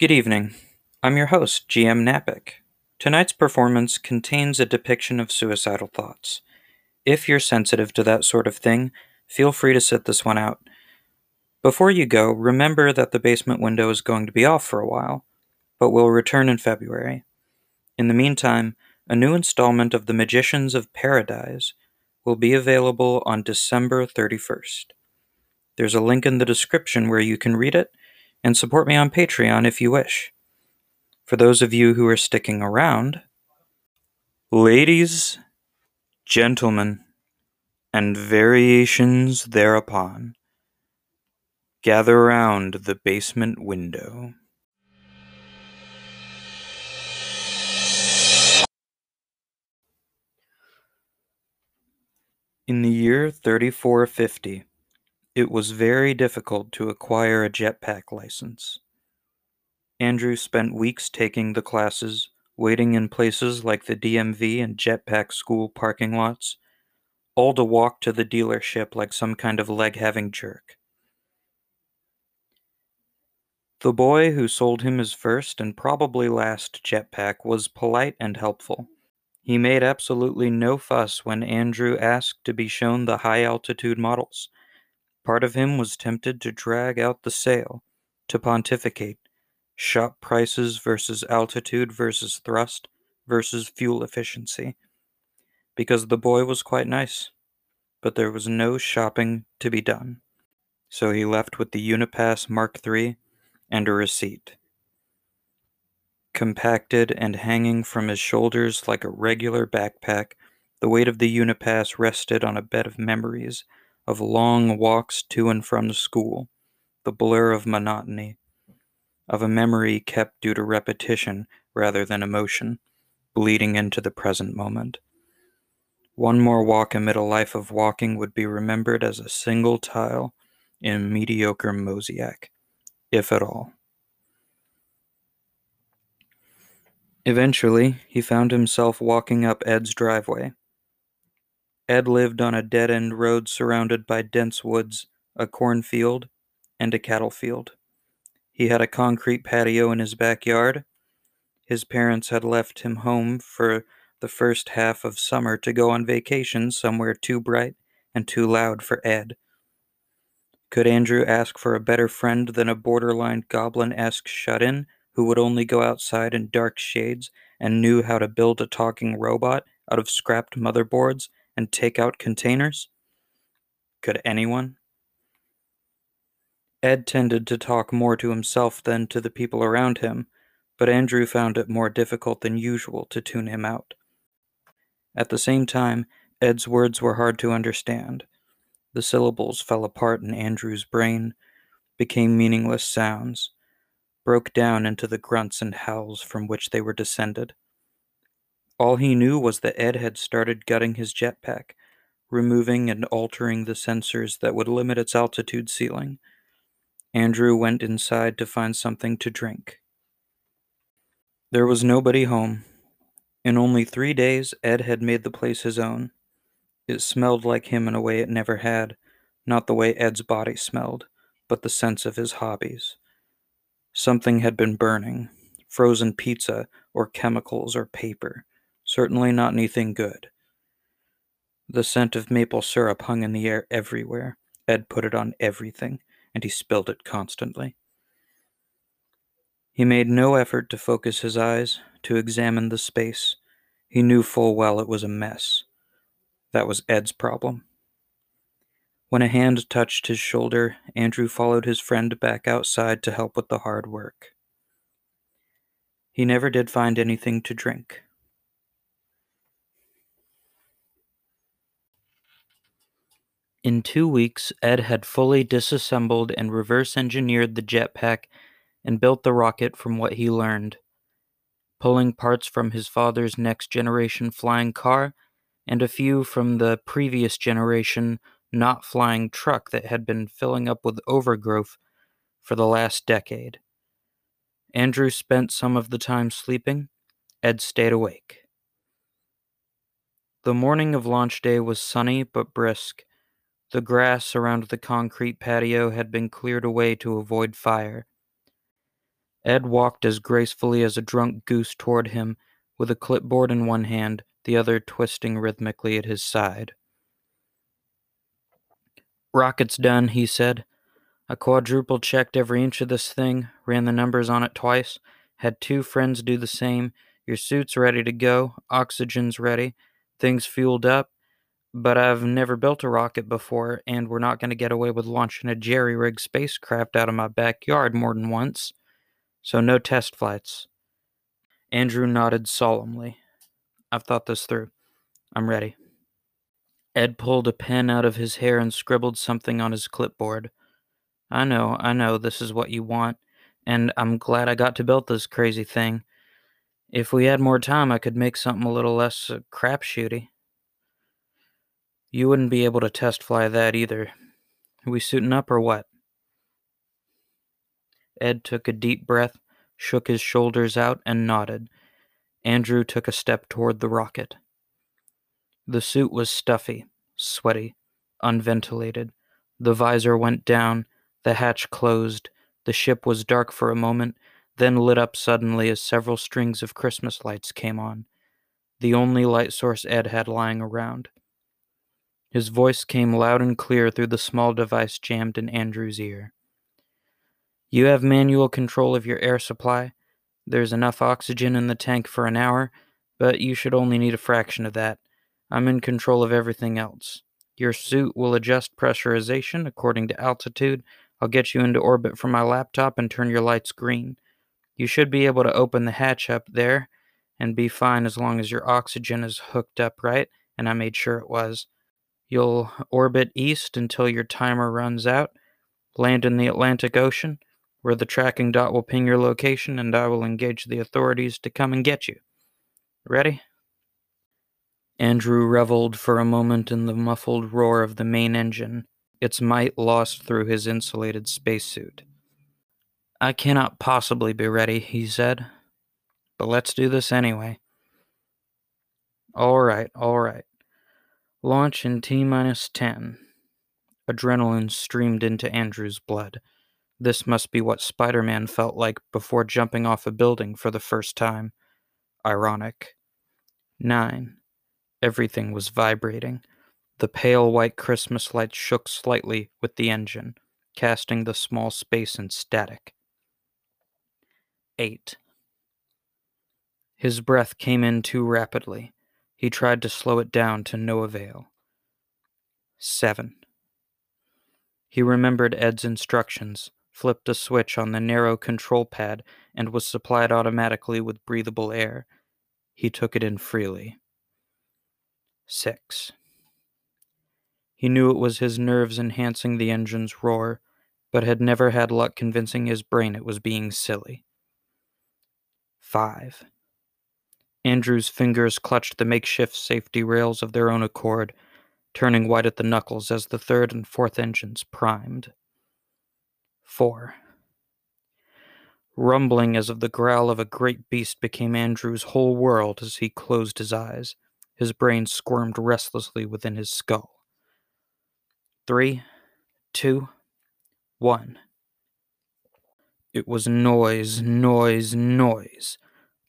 Good evening. I'm your host, GM Napick. Tonight's performance contains a depiction of suicidal thoughts. If you're sensitive to that sort of thing, feel free to sit this one out. Before you go, remember that the basement window is going to be off for a while, but will return in February. In the meantime, a new installment of The Magicians of Paradise will be available on December 31st. There's a link in the description where you can read it and support me on Patreon if you wish. For those of you who are sticking around, ladies, gentlemen, and variations thereupon, gather round the basement window. In the year 3450, it was very difficult to acquire a jetpack license. Andrew spent weeks taking the classes, waiting in places like the DMV and jetpack school parking lots, all to walk to the dealership like some kind of leg having jerk. The boy who sold him his first and probably last jetpack was polite and helpful. He made absolutely no fuss when Andrew asked to be shown the high altitude models. Part of him was tempted to drag out the sale, to pontificate shop prices versus altitude versus thrust versus fuel efficiency. Because the boy was quite nice, but there was no shopping to be done. So he left with the Unipass Mark III and a receipt compacted and hanging from his shoulders like a regular backpack, the weight of the Unipass rested on a bed of memories, of long walks to and from school, the blur of monotony, of a memory kept due to repetition rather than emotion, bleeding into the present moment. One more walk amid a life of walking would be remembered as a single tile in mediocre mosaic, if at all. Eventually, he found himself walking up Ed's driveway. Ed lived on a dead end road surrounded by dense woods, a cornfield, and a cattle field. He had a concrete patio in his backyard. His parents had left him home for the first half of summer to go on vacation somewhere too bright and too loud for Ed. Could Andrew ask for a better friend than a borderline goblin esque shut in who would only go outside in dark shades and knew how to build a talking robot out of scrapped motherboards and take out containers? Could anyone? Ed tended to talk more to himself than to the people around him, but Andrew found it more difficult than usual to tune him out. At the same time, Ed's words were hard to understand. The syllables fell apart in Andrew's brain, became meaningless sounds, broke down into the grunts and howls from which they were descended. All he knew was that Ed had started gutting his jetpack, removing and altering the sensors that would limit its altitude ceiling. Andrew went inside to find something to drink. There was nobody home. In only three days, Ed had made the place his own. It smelled like him in a way it never had, not the way Ed's body smelled, but the sense of his hobbies. Something had been burning frozen pizza, or chemicals, or paper. Certainly not anything good. The scent of maple syrup hung in the air everywhere. Ed put it on everything, and he spilled it constantly. He made no effort to focus his eyes, to examine the space. He knew full well it was a mess. That was Ed's problem. When a hand touched his shoulder, Andrew followed his friend back outside to help with the hard work. He never did find anything to drink. In two weeks, Ed had fully disassembled and reverse engineered the jetpack and built the rocket from what he learned, pulling parts from his father's next generation flying car and a few from the previous generation not flying truck that had been filling up with overgrowth for the last decade. Andrew spent some of the time sleeping, Ed stayed awake. The morning of launch day was sunny but brisk. The grass around the concrete patio had been cleared away to avoid fire. Ed walked as gracefully as a drunk goose toward him, with a clipboard in one hand, the other twisting rhythmically at his side. Rocket's done, he said. I quadruple checked every inch of this thing, ran the numbers on it twice, had two friends do the same. Your suit's ready to go, oxygen's ready, things fueled up, but I've never built a rocket before, and we're not going to get away with launching a jerry rig spacecraft out of my backyard more than once. So, no test flights. Andrew nodded solemnly. I've thought this through. I'm ready. Ed pulled a pen out of his hair and scribbled something on his clipboard. I know, I know, this is what you want, and I'm glad I got to build this crazy thing. If we had more time, I could make something a little less uh, crapshooty. You wouldn't be able to test fly that either. Are we suiting up or what? Ed took a deep breath, shook his shoulders out, and nodded. Andrew took a step toward the rocket. The suit was stuffy, sweaty, unventilated. The visor went down, the hatch closed, the ship was dark for a moment, then lit up suddenly as several strings of Christmas lights came on, the only light source Ed had lying around. His voice came loud and clear through the small device jammed in Andrew's ear. You have manual control of your air supply. There's enough oxygen in the tank for an hour, but you should only need a fraction of that. I'm in control of everything else. Your suit will adjust pressurization according to altitude. I'll get you into orbit from my laptop and turn your lights green. You should be able to open the hatch up there and be fine as long as your oxygen is hooked up right, and I made sure it was. You'll orbit east until your timer runs out, land in the Atlantic Ocean, where the tracking dot will ping your location, and I will engage the authorities to come and get you. Ready? Andrew reveled for a moment in the muffled roar of the main engine, its might lost through his insulated spacesuit. I cannot possibly be ready, he said, but let's do this anyway. All right, all right. Launch in T minus 10. Adrenaline streamed into Andrew's blood. This must be what Spider Man felt like before jumping off a building for the first time. Ironic. 9. Everything was vibrating. The pale white Christmas lights shook slightly with the engine, casting the small space in static. 8. His breath came in too rapidly. He tried to slow it down to no avail. 7. He remembered Ed's instructions, flipped a switch on the narrow control pad, and was supplied automatically with breathable air. He took it in freely. 6. He knew it was his nerves enhancing the engine's roar, but had never had luck convincing his brain it was being silly. 5. Andrew's fingers clutched the makeshift safety rails of their own accord, turning white at the knuckles as the third and fourth engines primed. 4. Rumbling as of the growl of a great beast became Andrew's whole world as he closed his eyes. His brain squirmed restlessly within his skull. Three, two, one. It was noise, noise, noise.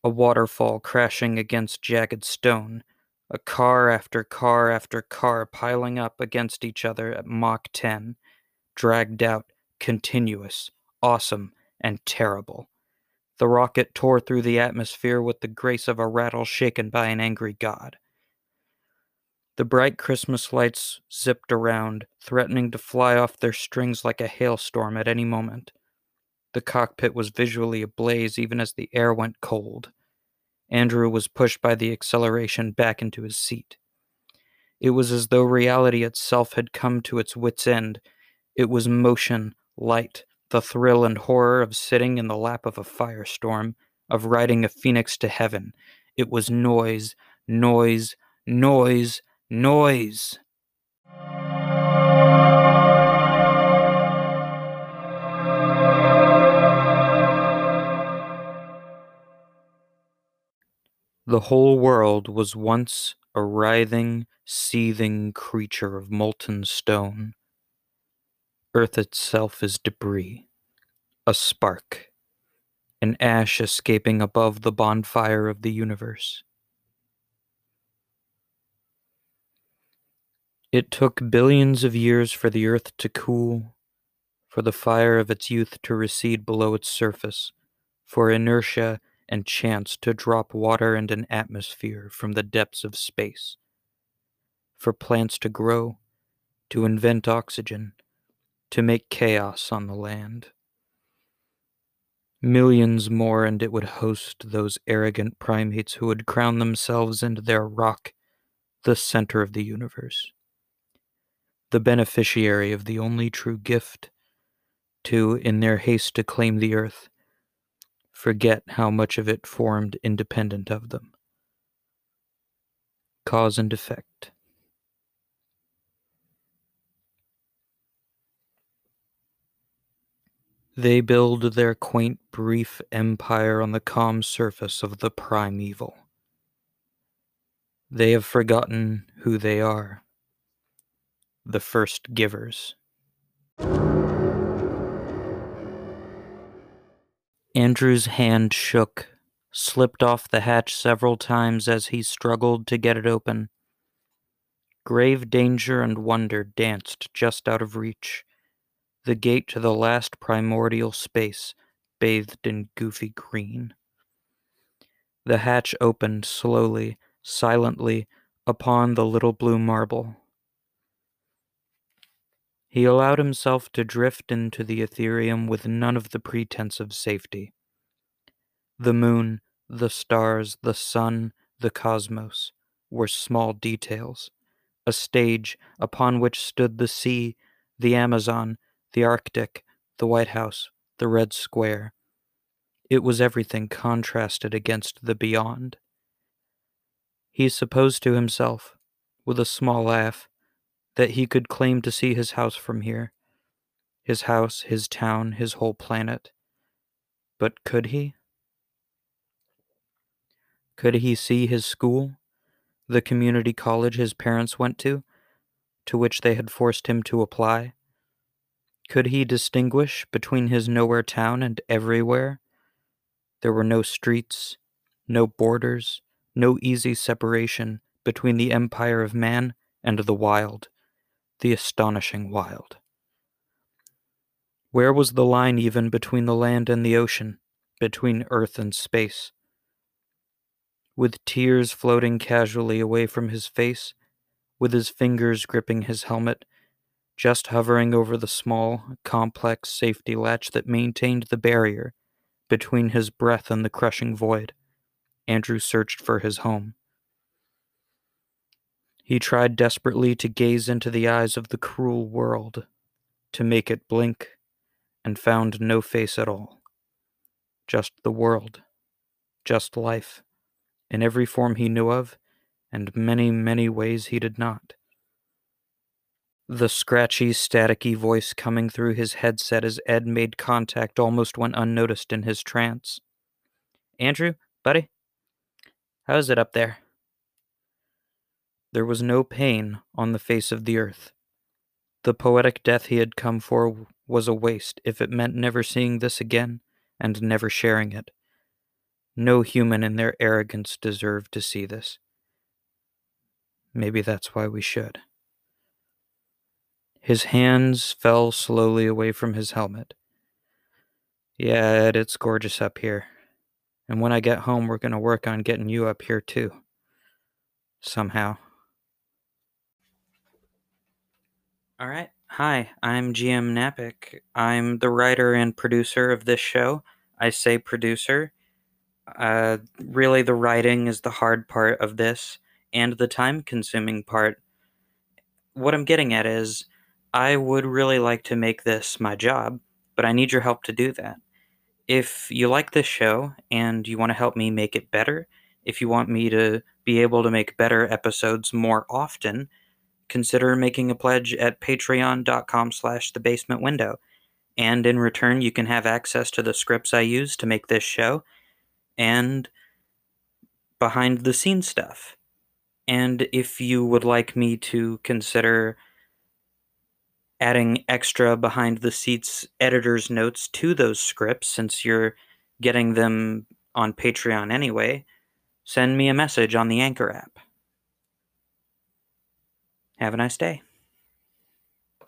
A waterfall crashing against jagged stone. A car after car after car piling up against each other at Mach 10. Dragged out, continuous, awesome, and terrible. The rocket tore through the atmosphere with the grace of a rattle shaken by an angry god. The bright Christmas lights zipped around, threatening to fly off their strings like a hailstorm at any moment. The cockpit was visually ablaze even as the air went cold. Andrew was pushed by the acceleration back into his seat. It was as though reality itself had come to its wits' end. It was motion, light, the thrill and horror of sitting in the lap of a firestorm, of riding a phoenix to heaven. It was noise, noise, noise, Noise. The whole world was once a writhing, seething creature of molten stone. Earth itself is debris, a spark, an ash escaping above the bonfire of the universe. It took billions of years for the earth to cool, for the fire of its youth to recede below its surface, for inertia and chance to drop water and an atmosphere from the depths of space, for plants to grow, to invent oxygen, to make chaos on the land. Millions more, and it would host those arrogant primates who would crown themselves and their rock the center of the universe the beneficiary of the only true gift, to, in their haste to claim the earth, forget how much of it formed independent of them. Cause and effect. They build their quaint, brief empire on the calm surface of the primeval. They have forgotten who they are the first givers. Andrew's hand shook, slipped off the hatch several times as he struggled to get it open. Grave danger and wonder danced just out of reach. The gate to the last primordial space, bathed in goofy green. The hatch opened slowly, silently, upon the little blue marble. He allowed himself to drift into the ethereum with none of the pretense of safety. The moon, the stars, the sun, the cosmos were small details, a stage upon which stood the sea, the Amazon, the Arctic, the White House, the Red Square. It was everything contrasted against the beyond. He supposed to himself, with a small laugh, that he could claim to see his house from here. His house, his town, his whole planet. But could he? Could he see his school, the community college his parents went to, to which they had forced him to apply? Could he distinguish between his nowhere town and everywhere? There were no streets, no borders, no easy separation between the empire of man and the wild the astonishing wild. Where was the line even between the land and the ocean, between earth and space? With tears floating casually away from his face, with his fingers gripping his helmet, just hovering over the small, complex safety latch that maintained the barrier between his breath and the crushing void, Andrew searched for his home. He tried desperately to gaze into the eyes of the cruel world, to make it blink, and found no face at all. Just the world, just life, in every form he knew of, and many, many ways he did not. The scratchy, staticky voice coming through his headset as Ed made contact almost went unnoticed in his trance. Andrew, buddy, how's it up there? There was no pain on the face of the earth. The poetic death he had come for was a waste if it meant never seeing this again and never sharing it. No human in their arrogance deserved to see this. Maybe that's why we should. His hands fell slowly away from his helmet. Yeah, it's gorgeous up here. And when I get home, we're going to work on getting you up here too. Somehow. All right. Hi, I'm GM Napick. I'm the writer and producer of this show. I say producer. Uh, really, the writing is the hard part of this and the time consuming part. What I'm getting at is, I would really like to make this my job, but I need your help to do that. If you like this show and you want to help me make it better, if you want me to be able to make better episodes more often, consider making a pledge at patreon.com slash the basement window. And in return, you can have access to the scripts I use to make this show and behind the scenes stuff. And if you would like me to consider adding extra behind the seats editor's notes to those scripts, since you're getting them on Patreon anyway, send me a message on the Anchor app. Have a nice day.